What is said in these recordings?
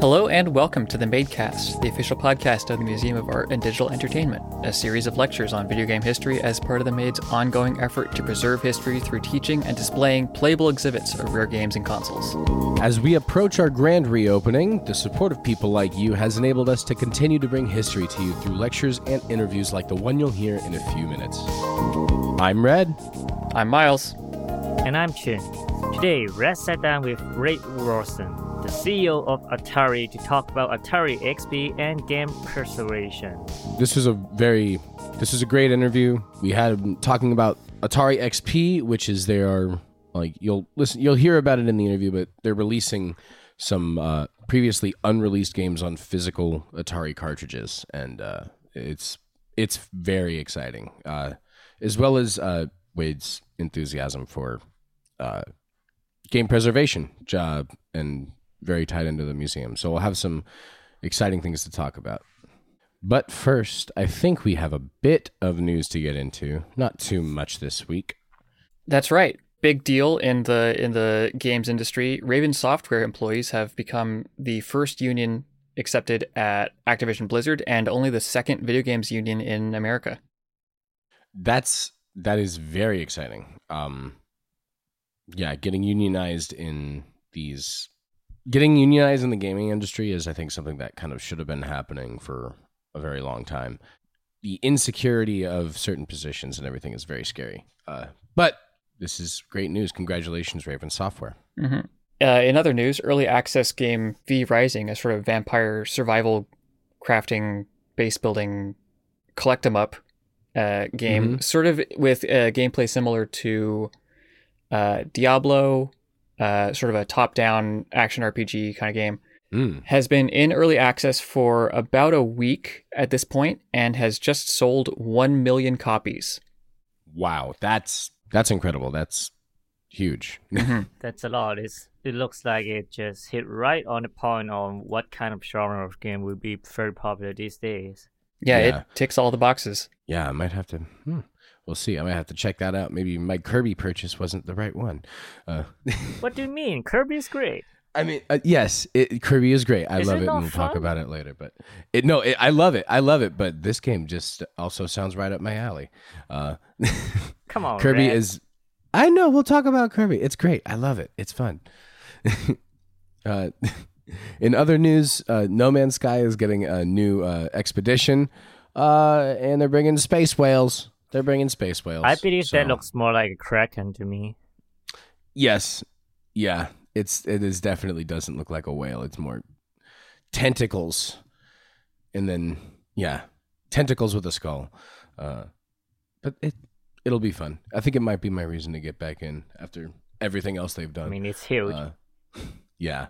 Hello and welcome to the Madecast, the official podcast of the Museum of Art and Digital Entertainment, a series of lectures on video game history as part of the Made's ongoing effort to preserve history through teaching and displaying playable exhibits of rare games and consoles. As we approach our grand reopening, the support of people like you has enabled us to continue to bring history to you through lectures and interviews like the one you'll hear in a few minutes. I'm Red. I'm Miles. And I'm Chin. Today, Red sat down with Wade Rosen, the CEO of Atari, to talk about Atari XP and game preservation. This was a very, this was a great interview. We had him talking about Atari XP, which is their like you'll listen, you'll hear about it in the interview, but they're releasing some uh, previously unreleased games on physical Atari cartridges, and uh, it's it's very exciting, uh, as well as uh, Wade's enthusiasm for uh, game preservation job and very tied into the museum. So we'll have some exciting things to talk about. But first, I think we have a bit of news to get into. Not too much this week. That's right. Big deal in the in the games industry. Raven Software employees have become the first union accepted at Activision Blizzard and only the second video games union in America. That's that is very exciting. Um yeah, getting unionized in these getting unionized in the gaming industry is I think something that kind of should have been happening for a very long time. The insecurity of certain positions and everything is very scary. Uh, but this is great news. Congratulations, Raven Software. Mm-hmm. Uh, in other news, early access game V Rising, a sort of vampire survival crafting, base building, collect 'em up uh, game, Mm-hmm. sort of with uh, gameplay similar to uh, Diablo, uh, sort of a top down action RPG kind of game, Mm. has been in early access for about a week at this point and has just sold 1 million copies. Wow, that's that's incredible. That's huge. That's a lot. It's, it looks like it just hit right on the point on what kind of genre of game would be very popular these days. Yeah, Yeah. it ticks all the boxes. yeah, I might have to. Hmm. We'll see. I might have to check that out. Maybe my Kirby purchase wasn't the right one. Uh, What do you mean? Kirby's great. I mean, uh, yes, it, Kirby is great. I Is love it it, and we'll talk about it later. But it, no, it, I love it. I love it. But this game just also sounds right up my alley. Uh, Come on, Kirby is. I know. We'll talk about Kirby. It's great. I love it. It's fun. uh, in other news, uh, No Man's Sky is getting a new uh, expedition, uh, and they're bringing space whales. They're bringing space whales. I believe that looks more like a Kraken to me. Yes. Yeah. It's it is definitely doesn't look like a whale. It's more tentacles. And then yeah, tentacles with a skull. Uh but it it'll be fun. I think it might be my reason to get back in after everything else they've done. I mean, it's huge. Uh, yeah.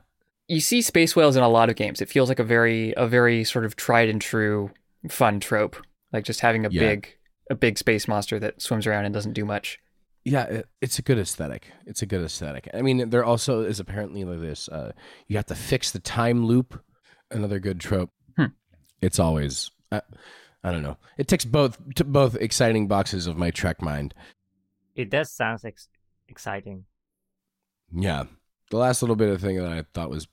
you see space whales in a lot of games. It feels like a very a very sort of tried and true fun trope, like just having a Yeah. big a big space monster that swims around and doesn't do much. Yeah, it, it's a good aesthetic. It's a good aesthetic. I mean, there also is apparently like this. Uh, you have to fix the time loop. Another good trope. Hmm. It's always. I, I don't know. It ticks both to both exciting boxes of my Trek mind. it does sound ex- exciting. Yeah. The last little bit of thing that I thought was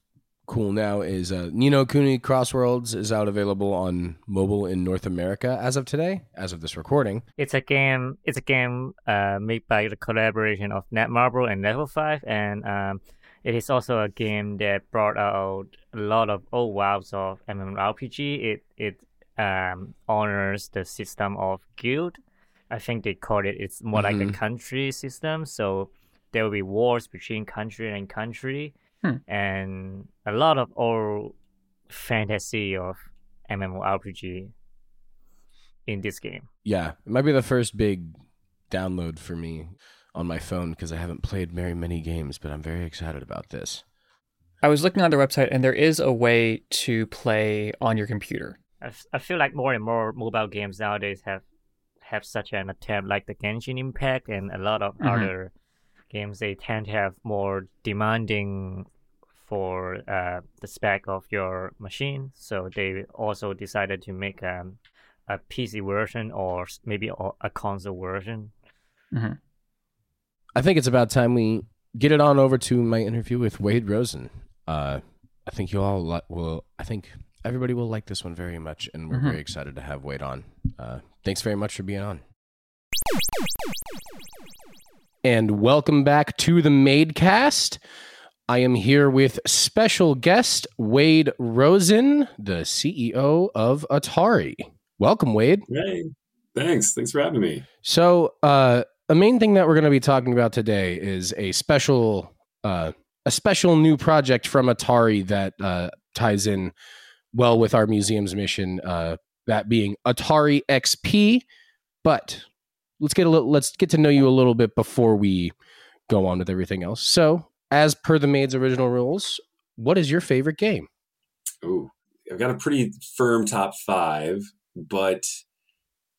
cool now is uh, Ni no Kuni Cross Worlds is out available on mobile in North America as of today, as of this recording. It's a game. It's a game uh, made by the collaboration of Netmarble and Level Five, and um, it is also a game that brought out a lot of old wows of MMORPG. It it um, honors the system of guild. I think they call it. It's more like Mhm. a country system. So there will be wars between country and country, Hmm. and a lot of old fantasy of MMORPG in this game. Yeah, it might be the first big download for me on my phone because I haven't played very many games, but I'm very excited about this. I was looking on their website and there is a way to play on your computer. I, f- I feel like more and more mobile games nowadays have have such an attempt, like the Genshin Impact and a lot of Mhm. other games. They tend to have more demanding for uh, the spec of your machine, so they also decided to make um, a PC version or maybe a a console version. I think it's about time we get it on over to my interview with Wade Rosen. Uh, I think you all li- will. I think everybody will like this one very much, and we're Mhm. very excited to have Wade on. Uh, thanks very much for being on. And welcome back to the Madecast. I am here with special guest Wade Rosen, the CEO of Atari. Welcome, Wade. Hey, thanks. Thanks for having me. So, uh, a main thing that we're going to be talking about today is a special, uh, a special new project from Atari that uh, ties in well with our museum's mission. Uh, that being Atari XP. But let's get a little, let's get to know you a little bit before we go on with everything else. So, as per the Made's original rules, what is your favorite game? Oh, I've got a pretty firm top five, but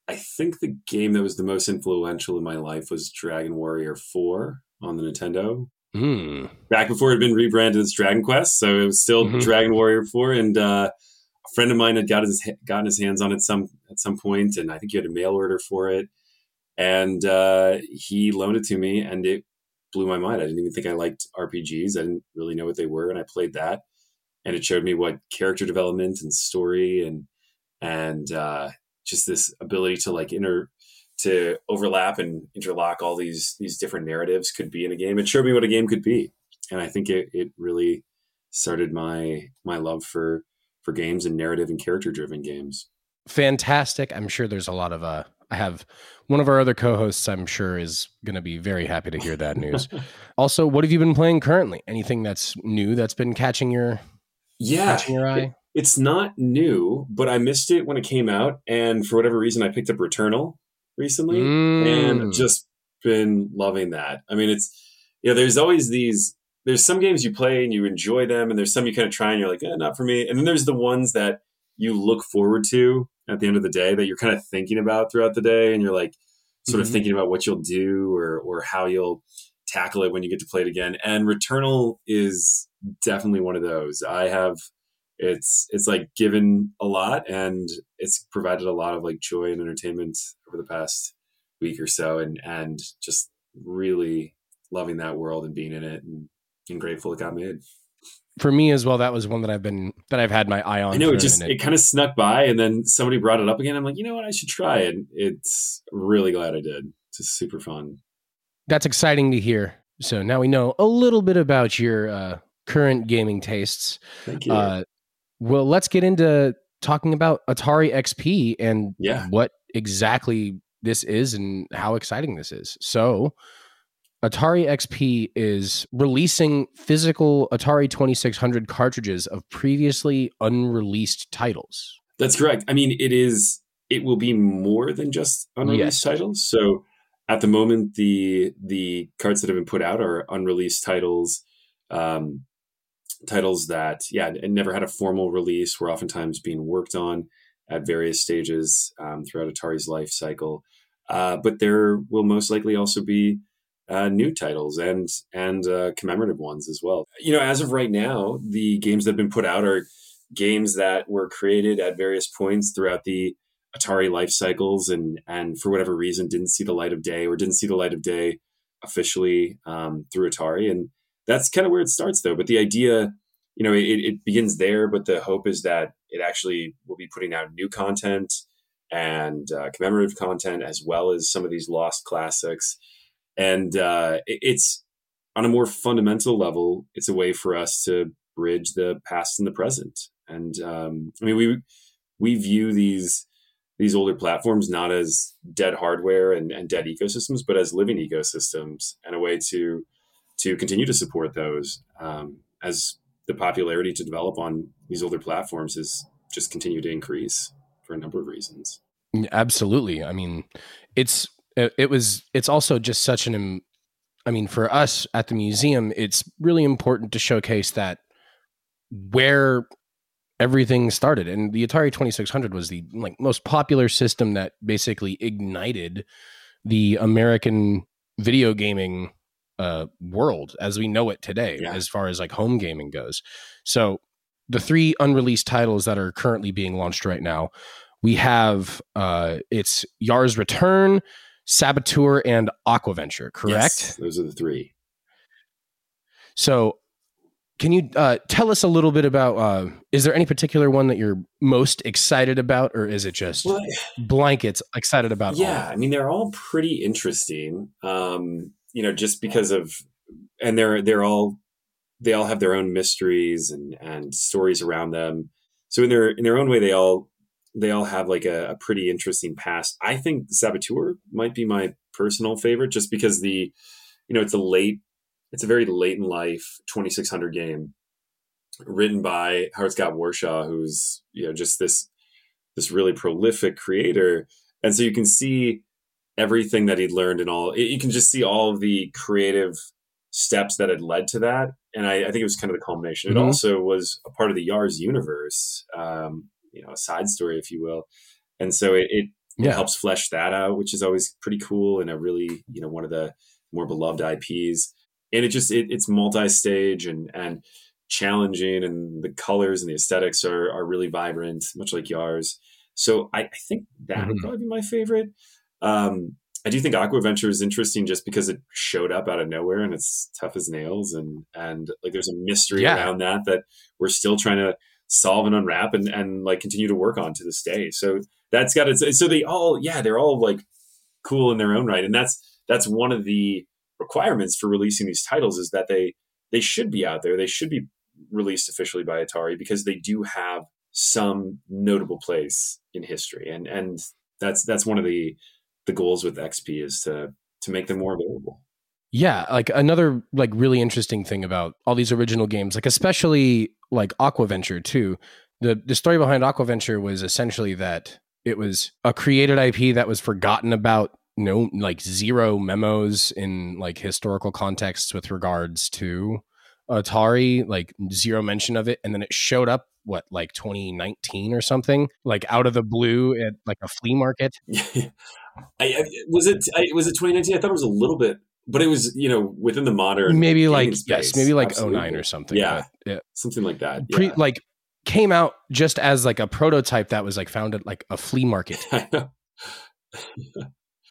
I think the game that was the most influential in my life was Dragon Warrior 4 on the Nintendo. Hmm. Back before it had been rebranded as Dragon Quest, so it was still Mhm. Dragon Warrior 4. And uh, a friend of mine had got his gotten his hands on it some at some point, and I think he had a mail order for it. And uh, he loaned it to me, and it blew my mind. I didn't even think I liked RPGs. I didn't really know what they were, and I played that, and it showed me what character development and story and and uh, just this ability to like inter to overlap and interlock all these these different narratives could be in a game. It showed me what a game could be, and I think it it really started my my love for for games and narrative and character driven games. fantastic. I'm sure there's a lot of uh I have one of our other co-hosts I'm sure is going to be very happy to hear that news. also, what have you been playing currently? Anything that's new that's been catching your Yeah, catching your eye? it's not new, but I missed it when it came out, and for whatever reason, I picked up Returnal recently, and Mm. I've just been loving that. I mean, it's yeah. There's always these. There's some games you play and you enjoy them, and there's some you kind of try and you're like, eh, not for me. And then there's the ones that you look forward to at the end of the day that you're kind of thinking about throughout the day, and you're like sort Mhm. of thinking about what you'll do or or how you'll tackle it when you get to play it again. And Returnal is definitely one of those. I have it's it's like given a lot and it's provided a lot of like joy and entertainment over the past week or so and and just really loving that world and being in it and, and grateful it got made. For me as well, that was one that I've been that I've had my eye on. I know it just it kind of snuck by and then somebody brought it up again. I'm like, you know what, I should try it. It's really glad I did. It's just super fun. That's exciting to hear. So now we know a little bit about your uh, current gaming tastes. Thank you. Uh, well, let's get into talking about Atari XP and Yeah. what exactly this is and how exciting this is. So, Atari XP is releasing physical Atari 2600 cartridges of previously unreleased titles. That's correct. I mean, it is. It will be more than just unreleased Yes. titles. So, at the moment, the the cards that have been put out are unreleased titles, um, titles that yeah, never had a formal release. Were oftentimes being worked on at various stages um, throughout Atari's life cycle. Uh, but there will most likely also be uh, new titles and and uh, commemorative ones as well. You know, as of right now, the games that have been put out are games that were created at various points throughout the Atari life cycles and and for whatever reason didn't see the light of day or didn't see the light of day officially um, through Atari. And that's kind of where it starts though. But the idea you know it, it begins there but the hope is that it actually will be putting out new content and uh, commemorative content as well as some of these lost classics and uh, it, it's on a more fundamental level it's a way for us to bridge the past and the present and um, i mean we we view these these older platforms not as dead hardware and, and dead ecosystems, but as living ecosystems and a way to to continue to support those um, as the popularity to develop on these older platforms has just continued to increase for a number of reasons. Absolutely. I mean, it's it it was it's also just such an I mean, for us at the museum, it's really important to showcase that where everything started and the Atari 2600 was the like most popular system that basically ignited the American video gaming uh world as we know it today Yeah. as far as like home gaming goes. So the three unreleased titles that are currently being launched right now we have uh it's Yars' Return, Saboteur, and Aquaventure, correct? Yes, those are the three. So can you uh, tell us a little bit about? Uh, is there any particular one that you're most excited about, or is it just Well, blankets excited about? yeah, of I mean they're all pretty interesting. Um, you know, just because of, and they're they're all they all have their own mysteries and and stories around them. So in their in their own way, they all they all have like a, a pretty interesting past. I think Saboteur might be my personal favorite, just because the you know it's a late it's a very late in life 2600 game written by Howard Scott Warshaw, who's you know just this this really prolific creator, and so you can see everything that he'd learned and all. You can just see all of the creative steps that had led to that, and I, I think it was kind of the culmination. It also was a part of the Yars universe, um, you know, a side story, if you will, and so it, it it helps flesh that out, which is always pretty cool and a really, you know, one of the more beloved IPs. And it just it, it's multi-stage and and challenging, and the colors and the aesthetics are are really vibrant, much like Yars. So I, I think that would Mhm. probably be my favorite. Um, I do think Aquaventure is interesting just because it showed up out of nowhere and it's tough as nails and and like there's a mystery Yeah. around that that we're still trying to solve and unwrap and and like continue to work on to this day. So that's got it. so they all yeah they're all like cool in their own right and that's that's one of the requirements for releasing these titles is that they they should be out there they should be released officially by Atari because they do have some notable place in history and and that's that's one of the the goals with XP is to to make them more available Yeah, like another like really interesting thing about all these original games, like especially like Aquaventure too. The the story behind Aquaventure was essentially that it was a created IP that was forgotten about, no like zero memos in like historical contexts with regards to Atari, like zero mention of it, and then it showed up what like 2019 or something, like out of the blue at like a flea market. I, I, was it I, was it 2019 I thought it was a little bit but it was you know within the modern Maybe like space. yes, maybe like oh Absolutely. 09 or something. Yeah. but, yeah. something like that pre like came out just as like a prototype that was like found at like a flea market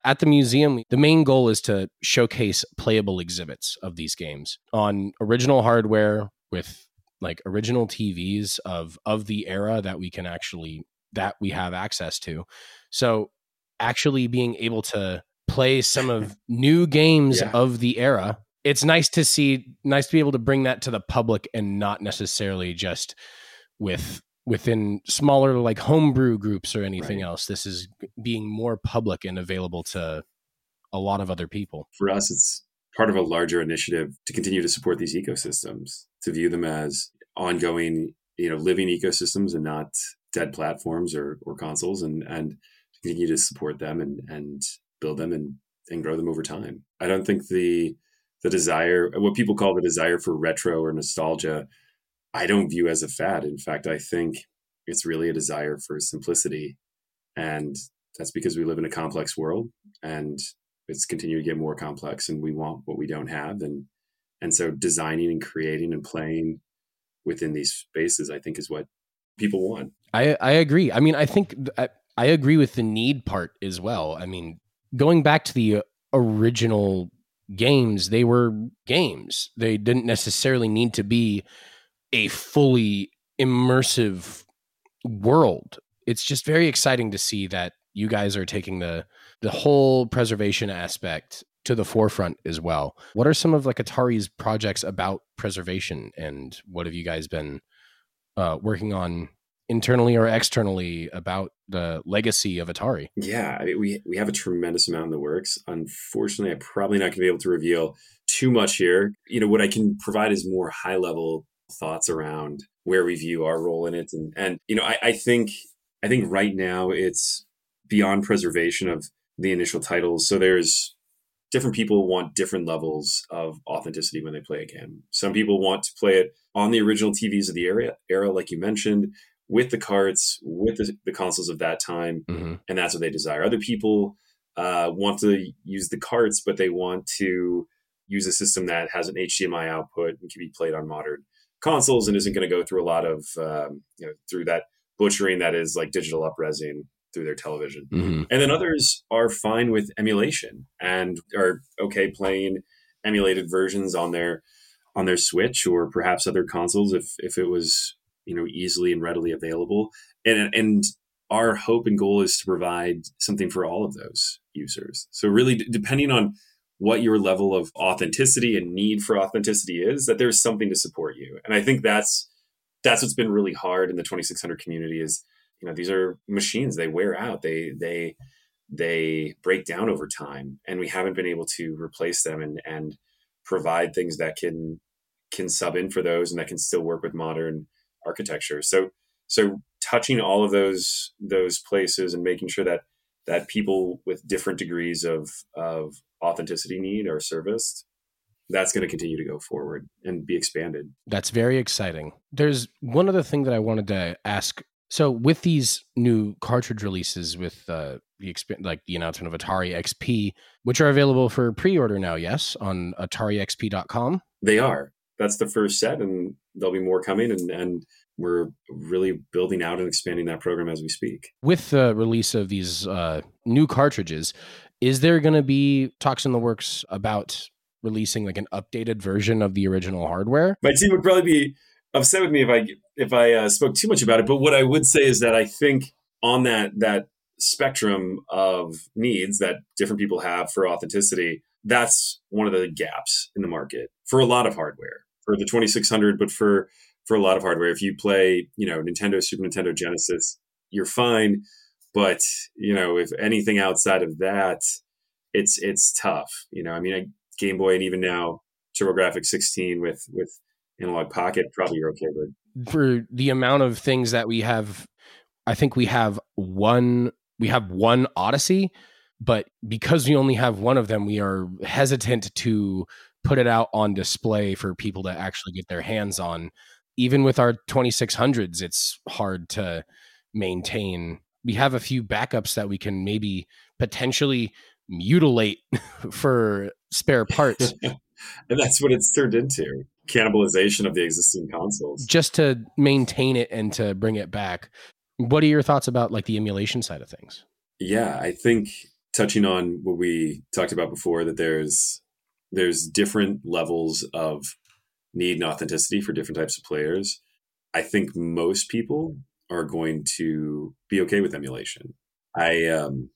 at the museum the main goal is to showcase playable exhibits of these games on original hardware with like original TVs of of the era that we can actually that we have access to so actually being able to play some of new games Yeah. of the era it's nice to see nice to be able to bring that to the public and not necessarily just with within smaller like homebrew groups or anything Right. else this is being more public and available to a lot of other people for us it's part of a larger initiative to continue to support these ecosystems to view them as ongoing you know living ecosystems and not dead platforms or, or consoles and and continue to support them and and build them and and grow them over time. I don't think the the desire what people call the desire for retro or nostalgia i don't view as a fad. In fact i think it's really a desire for simplicity. And that's because we live in a complex world and it's continuing to get more complex and we want what we don't have. And and so designing and creating and playing within these spaces i think is what people want. I i agree. I mean i think I, I agree with the need part as well. I mean going back to the original games they were games. They didn't necessarily need to be a fully immersive world. It's just very exciting to see that you guys are taking the the whole preservation aspect to the forefront as well. What are some of like atari's projects about preservation and what have you guys been uh, working on internally or externally about the legacy of atari? Yeah I mean, we we have a tremendous amount in the works. Unfortunately i'm probably not going to be able to reveal too much here. You know what i can provide is more high level thoughts around where we view our role in it. And and you know i, I think i think right now it's beyond preservation of the initial titles. So there's different people want different levels of authenticity when they play a game. Some people want to play it on the original TVs of the era, era like you mentioned, with the carts, with the, the consoles of that time, mm-hmm. and that's what they desire. Other people uh, want to use the carts, but they want to use a system that has an HDMI output and can be played on modern consoles and isn't going to go through a lot of um, you know through that butchering that is like digital upresing through their television. Mm-hmm. And then others are fine with emulation and are okay playing emulated versions on their on their Switch or perhaps other consoles if if it was you know easily and readily available. And and our hope and goal is to provide something for all of those users. So really, d- depending on what your level of authenticity and need for authenticity is, that there's something to support you. And I think that's that's what's been really hard in the 2600 community is you know these are machines they wear out they they they break down over time and we haven't been able to replace them and and provide things that can can sub in for those and that can still work with modern architecture so so touching all of those those places and making sure that that people with different degrees of of authenticity need are serviced that's going to continue to go forward and be expanded That's very exciting. There's one other thing that I wanted to ask. So, with these new cartridge releases, with uh, the exp- like the announcement of Atari XP, which are available for pre-order now, yes, on AtariXP.com. they are that's the first set and there'll be more coming and and we're really building out and expanding that program as we speak With the release of these uh, new cartridges, is there going to be talks in the works about releasing like an updated version of the original hardware? my team would probably be upset with me if I if I uh, spoke too much about it. But what I would say is that I think on that that spectrum of needs that different people have for authenticity, that's one of the gaps in the market for a lot of hardware for the 2600, but for for a lot of hardware. If you play, you know, Nintendo, Super Nintendo, Genesis, you're fine. But you know, if anything outside of that, it's it's tough. You know, I mean, Game Boy and even now TurboGrafx 16 with with Analog Pocket, probably you're okay with. for the amount of things that we have i think we have one we have one odyssey but because we only have one of them we are hesitant to put it out on display for people to actually get their hands on even with our 2600s it's hard to maintain we have a few backups that we can maybe potentially mutilate for spare parts and that's what it's turned into cannibalization of the existing consoles. just to maintain it and to bring it back. What are your thoughts about like the emulation side of things? Yeah, I think touching on what we talked about before that there's there's different levels of need and authenticity for different types of players. I think most people are going to be okay with emulation. I um,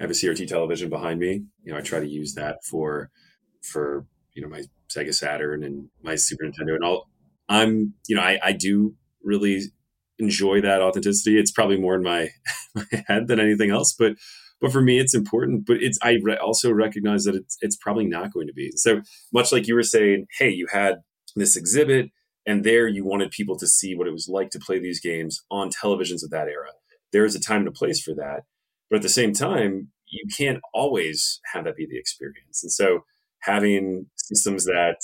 have a CRT television behind me. You know, I try to use that for for you know my Sega Saturn and my Super Nintendo and all. I'm you know I, I do really enjoy that authenticity. It's probably more in my, my head than anything else, but but for me it's important. But it's I re- also recognize that it's it's probably not going to be. So much like you were saying, hey, you had this exhibit and there you wanted people to see what it was like to play these games on televisions of that era. There is a time and a place for that, but at the same time, you can't always have that be the experience. And so having systems that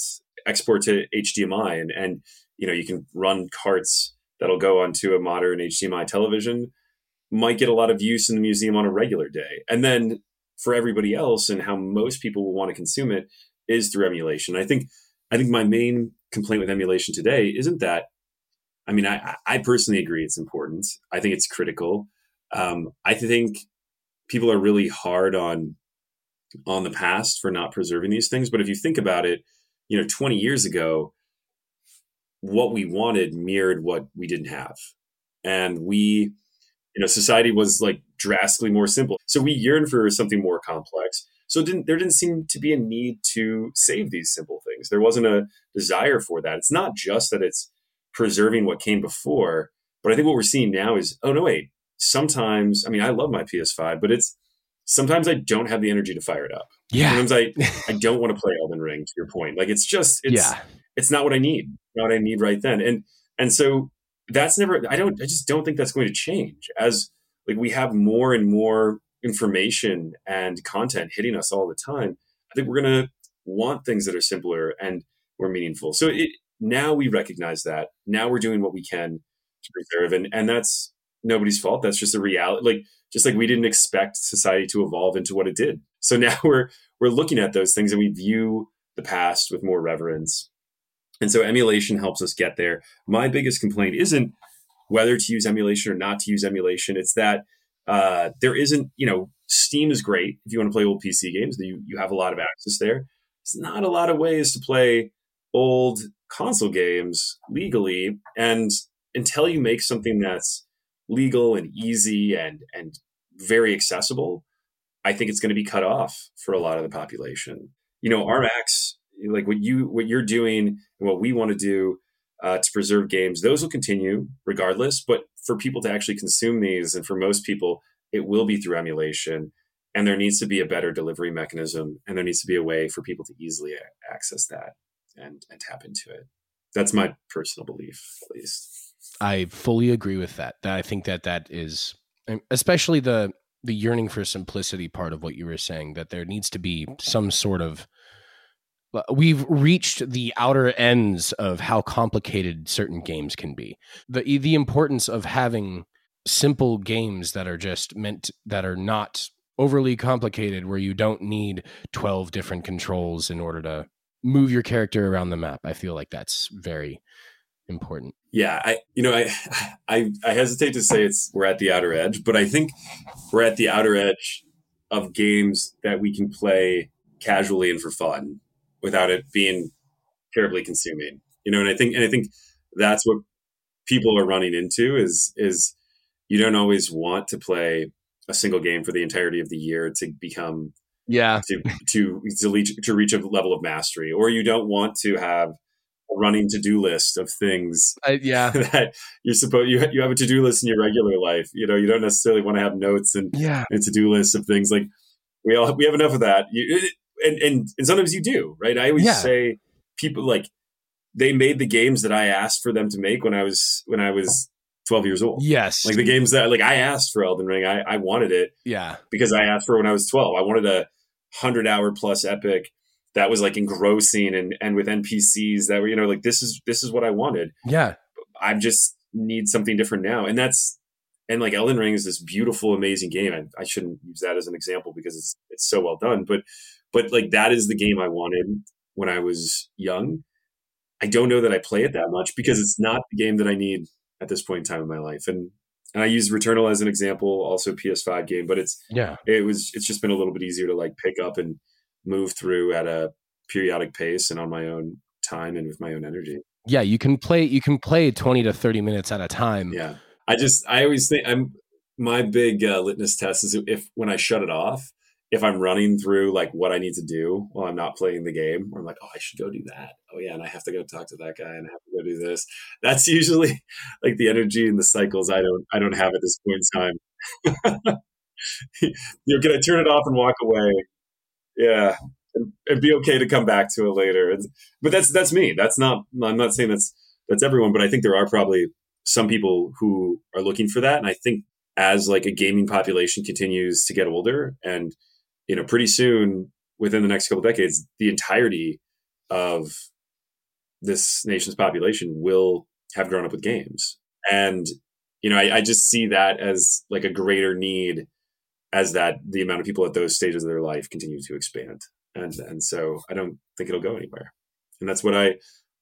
export to HDMI and and you know you can run carts that'll go onto a modern HDMI television might get a lot of use in the museum on a regular day. And then for everybody else and how most people will want to consume it is through emulation. I think I think my main complaint with emulation today isn't that I mean I I personally agree it's important. I think it's critical. Um, I think people are really hard on on the past for not preserving these things. But if you think about it, you know, 20 years ago, what we wanted mirrored what we didn't have. And we, you know, society was like drastically more simple. So we yearned for something more complex. So it didn't, there didn't seem to be a need to save these simple things. There wasn't a desire for that. It's not just that it's preserving what came before, but I think what we're seeing now is, oh no, wait, sometimes, I mean, I love my PS5, but it's, sometimes I don't have the energy to fire it up. Yeah. Sometimes I, I don't want to play Elden Ring to your point. Like it's just, it's, yeah. it's not what I need, not what I need right then. And, and so that's never, I don't, I just don't think that's going to change as like we have more and more information and content hitting us all the time. I think we're going to want things that are simpler and more meaningful. So it, now we recognize that now we're doing what we can to preserve and, and that's nobody's fault. That's just a reality. Like, just like we didn't expect society to evolve into what it did. So now we're we're looking at those things and we view the past with more reverence. And so emulation helps us get there. My biggest complaint isn't whether to use emulation or not to use emulation. It's that uh, there isn't, you know, Steam is great if you want to play old PC games. You you have a lot of access there. There's not a lot of ways to play old console games legally. And until you make something that's legal and easy and and very accessible, I think it's going to be cut off for a lot of the population. You know, RMAX, like what you what you're doing and what we want to do uh, to preserve games, those will continue regardless. But for people to actually consume these, and for most people, it will be through emulation. And there needs to be a better delivery mechanism, and there needs to be a way for people to easily access that and, and tap into it. That's my personal belief, at least. I fully agree with that. I think that that is, especially the the yearning for simplicity part of what you were saying. That there needs to be some sort of. We've reached the outer ends of how complicated certain games can be. the The importance of having simple games that are just meant that are not overly complicated, where you don't need twelve different controls in order to move your character around the map. I feel like that's very important. Yeah, I you know I I I hesitate to say it's we're at the outer edge, but I think we're at the outer edge of games that we can play casually and for fun without it being terribly consuming. You know, and I think and I think that's what people are running into is is you don't always want to play a single game for the entirety of the year to become yeah. to to to reach to reach a level of mastery or you don't want to have a running to-do list of things uh, yeah. that you're supposed you, you have a to-do list in your regular life. You know you don't necessarily want to have notes and yeah. and to-do lists of things. Like we all we have enough of that. You, and, and and sometimes you do right i always Yeah. say people like they made the games that i asked for them to make when i was when i was 12 years old yes like the games that like i asked for elden ring i, I wanted it yeah because I asked for it when I was 12. I wanted a 100 hour plus epic that was like engrossing and and with NPCs that were you know like this is this is what I wanted. yeah I just need something different now. And that's and like Elden Ring is this beautiful amazing game. I, I shouldn't use that as an example because it's it's so well done, but but like that is the game I wanted when I was young. I don't know that I play it that much because it's not the game that I need at this point in time in my life. And and I use Returnal as an example, also PS5 game, but it's yeah it was it's just been a little bit easier to like pick up and move through at a periodic pace and on my own time and with my own energy. yeah you can play you can play 20 to 30 minutes at a time Yeah. I just I always think I'm my big uh, litmus test is if when I shut it off, if I'm running through like what I need to do while I'm not playing the game, or I'm like, oh, I should go do that. Oh yeah, and I have to go talk to that guy and I have to go do this. That's usually like the energy and the cycles I don't I don't have at this point in time. you know, can I turn it off and walk away? Yeah. And, and be okay to come back to it later. But that's that's me. That's not I'm not saying that's that's everyone, but I think there are probably some people who are looking for that. And I think as like a gaming population continues to get older and you know, pretty soon within the next couple of decades, the entirety of this nation's population will have grown up with games. And, you know, I, I just see that as like a greater need as that the amount of people at those stages of their life continue to expand. And and so I don't think it'll go anywhere. And that's what I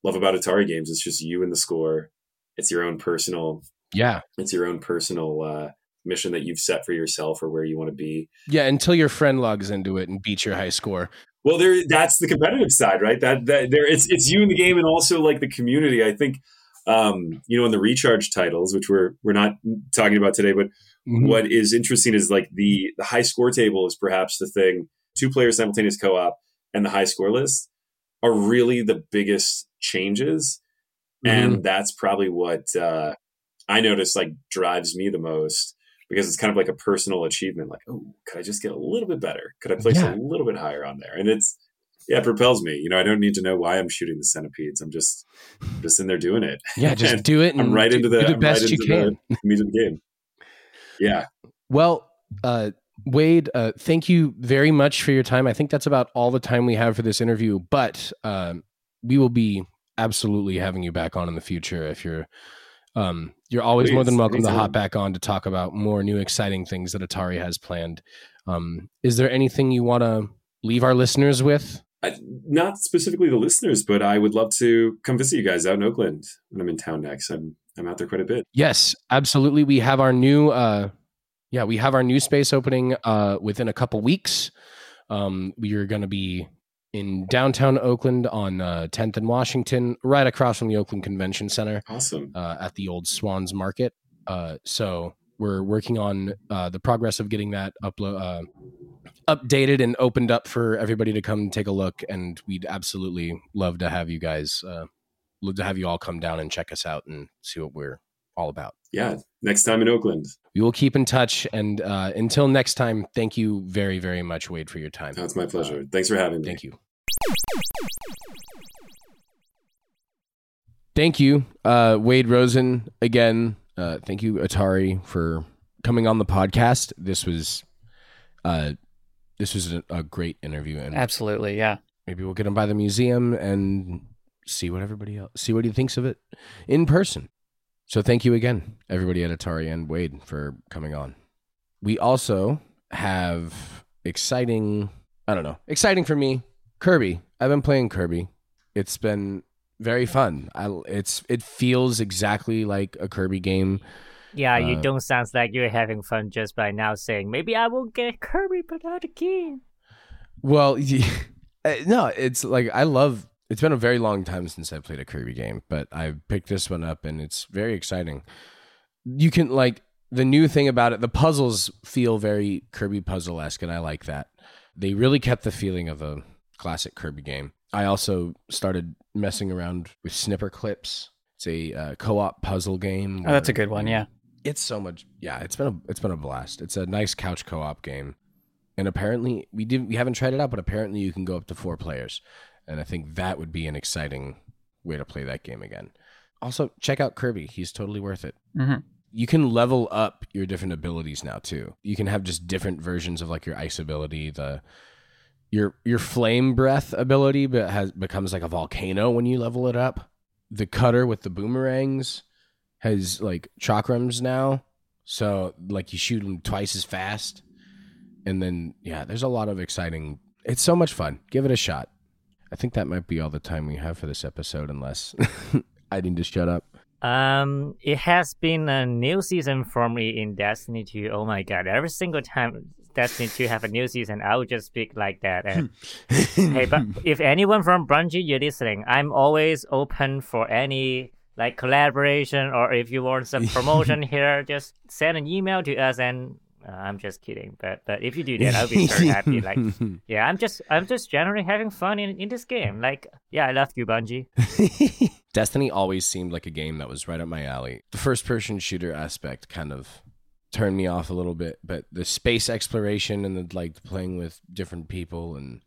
love about Atari games. It's just you and the score. It's your own personal yeah it's your own personal uh, mission that you've set for yourself or where you want to be. yeah until your friend logs into it and beats your high score Well, there that's the competitive side, right? That that there it's it's you in the game and also like the community. I think um, you know, in the Recharged titles, which we're we're not talking about today, but Mhm. what is interesting is like the the high score table is perhaps the thing. Two players simultaneous co-op and the high score list are really the biggest changes, and that's probably what uh, I notice like drives me the most because it's kind of like a personal achievement. Like, oh, could I just get a little bit better? Could I place Yeah. a little bit higher on there? And it's yeah, it propels me. You know, I don't need to know why I'm shooting the centipedes. I'm just just in there doing it. yeah just do it and I'm right do- into the, do the best right you can the meat of the game. Yeah, Well, uh, Wade, uh, thank you very much for your time. I think that's about all the time we have for this interview, but um, we will be absolutely having you back on in the future if you're. Um, you're always more than welcome to hop back on to talk about more new exciting things that Atari has planned. Um, is there anything you want to leave our listeners with? I, not specifically the listeners, but I would love to come visit you guys out in Oakland when I'm in town next. I'm I'm out there quite a bit. Yes, absolutely. We have our new, uh, yeah, we have our new space opening uh, within a couple weeks. Um, we are going to be in downtown Oakland on uh, 10th and Washington, right across from the Oakland Convention Center Awesome. uh, at the old Swans Market. Uh, so we're working on uh, the progress of getting that upload uh, updated and opened up for everybody to come take a look. And we'd absolutely love to have you guys, uh, love to have you all come down and check us out and see what we're all about. Yeah. Next time in Oakland. We will keep in touch. And uh, until next time, thank you very, very much, Wade, for your time. That's my pleasure. Thanks for having me. Thank you. Thank you, uh, Wade Rosen. Again, uh, thank you, Atari, for coming on the podcast. This was, uh, this was a, a great interview, and Absolutely, yeah. maybe we'll get him by the museum and see what everybody else see what he thinks of it in person. So thank you again, everybody at Atari and Wade for coming on. We also have exciting. I don't know, exciting for me. Kirby. I've been playing Kirby. It's been very fun. I, it's it feels exactly like a Kirby game. Yeah, you Uh, don't sound like you're having fun just by now saying maybe I will get Kirby but not again. Well, uh, no, it's like I love. It's been a very long time since I played a Kirby game, but I picked this one up and it's very exciting. You can like the new thing about it. The puzzles feel very Kirby puzzle esque, and I like that. They really kept the feeling of a classic Kirby game. I also started messing around with Snipperclips. It's a uh, co-op puzzle game. Oh, that's a good one, yeah. it's so much yeah it's been a it's been a blast it's a nice couch co-op game and apparently we didn't we haven't tried it out but apparently you can go up to four players and i think that would be an exciting way to play that game again. Also check out kirby. He's totally worth it. Hmm you can level up your different abilities now too. You can have just different versions of like your ice ability the your your flame breath ability but has becomes like a volcano when you level it up. The cutter with the boomerangs has like chakrams now. So like you shoot them twice as fast. And then yeah there's a lot of exciting it's so much fun. Give it a shot i think that might be all the time we have for this episode unless i need to shut up Um, it has been a new season for me in Destiny 2. Oh my god, every single time Destiny 2 have a new season, I would just speak like that. And hey, but if anyone from Bungie you're listening, I'm always open for any like collaboration or if you want some promotion here, just send an email to us and uh, I'm just kidding. But but if you do that, I'll be very happy. Like yeah, I'm just I'm just generally having fun in, in this game. Like yeah, I love you, Bungie. Destiny always seemed like a game that was right up my alley. The first person shooter aspect kind of turned me off a little bit, but the space exploration and the like playing with different people and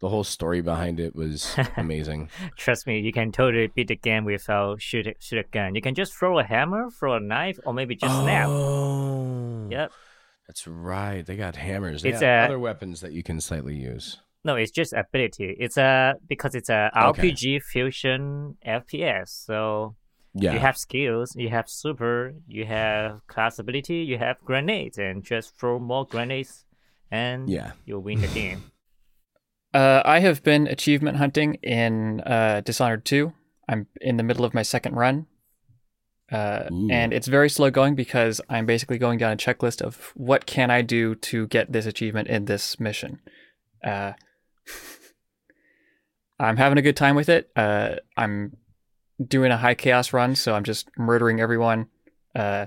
the whole story behind it was amazing. Trust me, you can totally beat the game without shoot a, shoot a gun. You can just throw a hammer, throw a knife, or maybe just snap. Oh, Yep. That's right. They got hammers. They It's a- other weapons that you can slightly use. No, it's just ability. It's a because it's a Okay. RPG fusion FPS. So Yeah. you have skills, you have super, you have class ability, you have grenades, and just throw more grenades, and yeah. you'll win the game. Uh, I have been achievement hunting in uh, Dishonored 2. I'm in the middle of my second run. Uh, and it's very slow going because I'm basically going down a checklist of what can I do to get this achievement in this mission. Uh, I'm having a good time with it. Uh, I'm doing a high chaos run, so I'm just murdering everyone. Uh,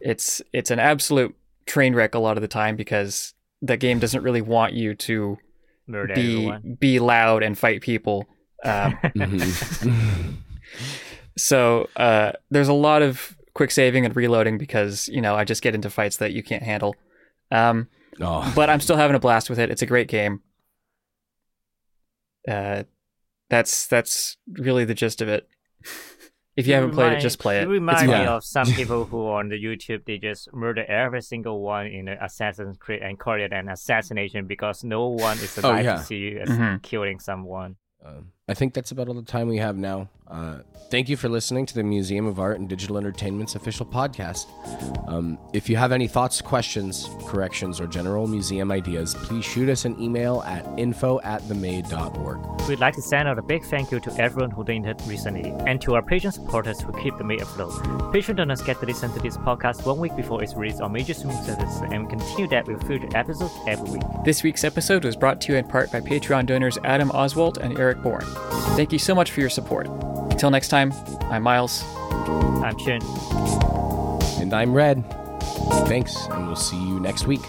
it's it's an absolute train wreck a lot of the time because the game doesn't really want you to Murder be everyone. be loud and fight people. Um, Mhm. so uh, there's a lot of quick saving and reloading because you know I just get into fights that you can't handle. Um, oh. but I'm still having a blast with it. It's a great game. Uh, that's that's really the gist of it. If you haven't played it, just play it. You remind me Yeah. of some people who on the YouTube they just murder every single one in the Assassin's Creed and call it an assassination because no one is Oh, alive yeah. to see you as Mhm. killing someone. Um, I think that's about all the time we have now. Uh, thank you for listening to the Museum of Art and Digital Entertainment's official podcast. Um, if you have any thoughts, questions, corrections, or general museum ideas, please shoot us an email at info at themade.org. We'd like to send out a big thank you to everyone who donated recently and to our Patreon supporters who keep the Made afloat. Patron donors get to listen to this podcast one week before it's released on major streaming services, and we continue that with future episodes every week. This week's episode was brought to you in part by Patreon donors Adam Oswald and Eric Bourne. Thank you so much for your support. Until next time, I'm Miles. I'm Chin. And I'm Red. Thanks, and we'll see you next week.